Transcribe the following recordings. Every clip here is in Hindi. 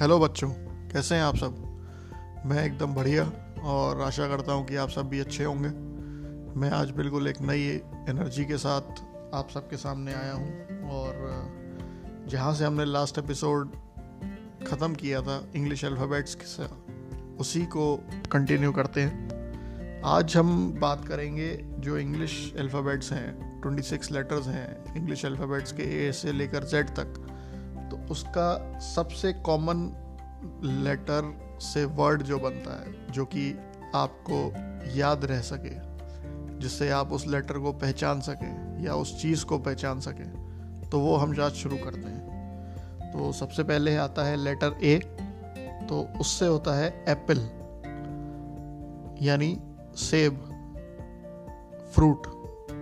हेलो बच्चों। कैसे हैं आप सब? मैं एकदम बढ़िया और आशा करता हूँ कि आप सब भी अच्छे होंगे। मैं आज बिल्कुल एक नई एनर्जी के साथ आप सबके सामने आया हूँ और जहाँ से हमने लास्ट एपिसोड ख़त्म किया था इंग्लिश अल्फ़ाबेट्स से उसी को कंटिन्यू करते हैं। आज हम बात करेंगे जो इंग्लिश अल्फ़ाबेट्स हैं 26 लेटर्स हैं इंग्लिश अल्फ़ाबेट्स के ए से लेकर जेड तक। तो उसका सबसे कॉमन लेटर से वर्ड जो बनता है, जो कि आपको याद रह सके, जिससे आप उस लेटर को पहचान सकें या उस चीज़ को पहचान सकें तो वो हम जाँच शुरू करते हैं। तो सबसे पहले आता है लेटर ए तो उससे होता है एप्पल यानी सेब फ्रूट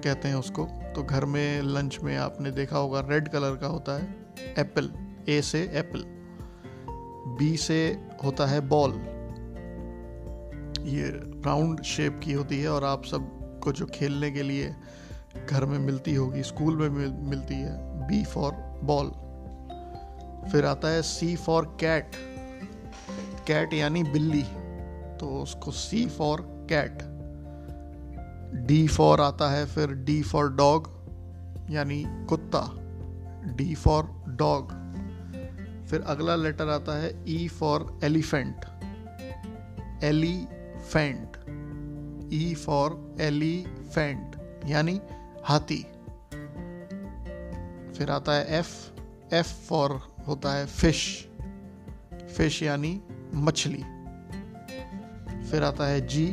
कहते हैं उसको। तो घर में लंच में आपने देखा होगा रेड कलर का होता है। एप्पल ए से एप्पल बी से होता है बॉल ये राउंड शेप की होती है और आप सबको जो खेलने के लिए घर में मिलती होगी स्कूल में मिल, मिलती है बी फॉर बॉल फिर आता है सी फॉर कैट कैट यानी बिल्ली तो उसको C for cat D for आता है फिर डी फॉर डॉग यानी कुत्ता. डी फॉर डॉग फिर अगला लेटर आता है E for elephant elephant E for elephant यानी हाथी. फिर आता है एफ़ एफ़ फॉर होता है फ़िश फ़िश यानी मछली. फिर आता है जी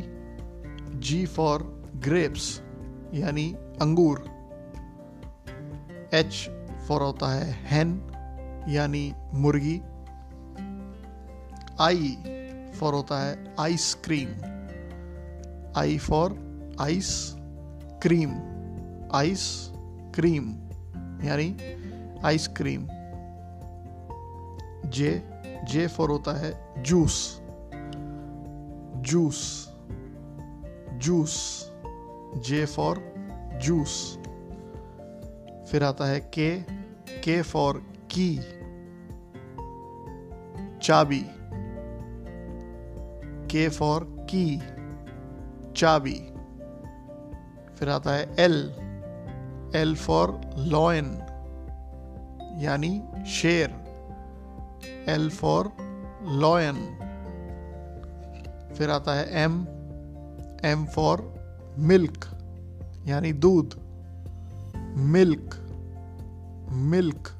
जी फॉर ग्रेप्स यानी अंगूर. एच फॉर होता है हैन यानी मुर्गी। आई फॉर होता है ice cream I for ice cream ice cream यानी ice cream J J for होता है juice juice juice J for juice फिर आता है के के फॉर की चाबी के फॉर की चाबी फिर आता है एल एल फॉर लॉयन यानी शेर. एल फॉर लॉयन फिर आता है एम एम फॉर मिल्क यानी दूध. Milk milk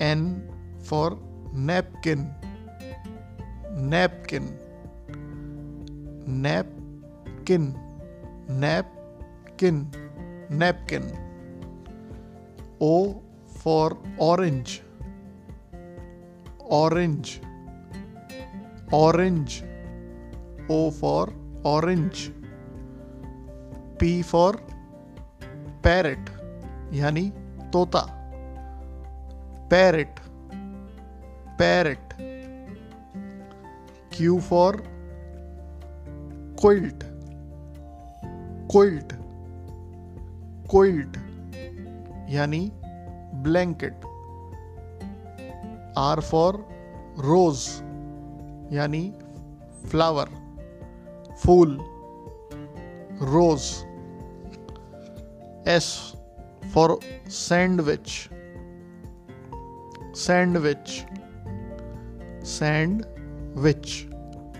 n for napkin napkin napkin napkin napkin o for orange orange orange o for orange p for parrot यानी तोता। Parrot parrot Q for quilt quilt quilt यानी ब्लैंकेट आर फॉर रोज यानी flower fool. Rose S for sandwich sandwich sandwich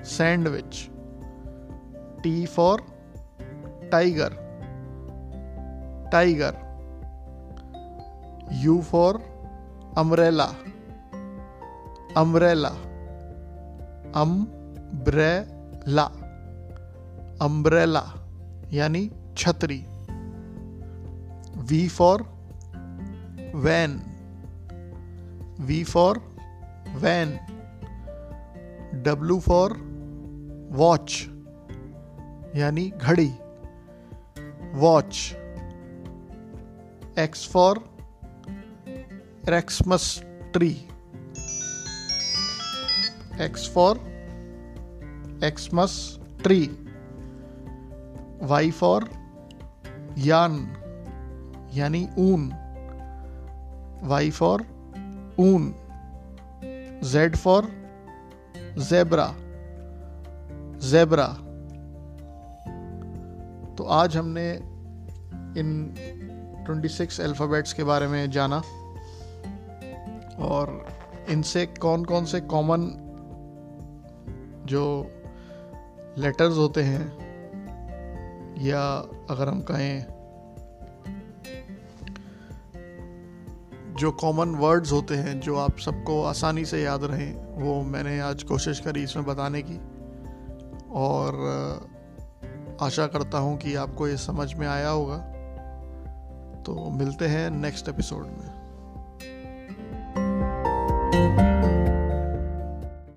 sandwich T for tiger tiger U for umbrella umbrella umbrella umbrella यानी छतरी V for van. V for van. W for watch. यानी घड़ी. Watch X for Xmas tree X for Xmas tree Y for yarn यानी ऊन। वाई फॉर ऊन। Z for zebra. जेबरा। तो आज हमने इन 26 अल्फ़ाबेट्स के बारे में जाना। और इनसे कौन कौन से कॉमन जो लेटर्स होते हैं, या अगर हम कहें जो कॉमन वर्ड्स होते हैं, जो आप सबको आसानी से याद रहें, वो मैंने आज कोशिश करी इसमें बताने की। और आशा करता हूँ कि आपको ये समझ में आया होगा। तो मिलते हैं नेक्स्ट एपिसोड में।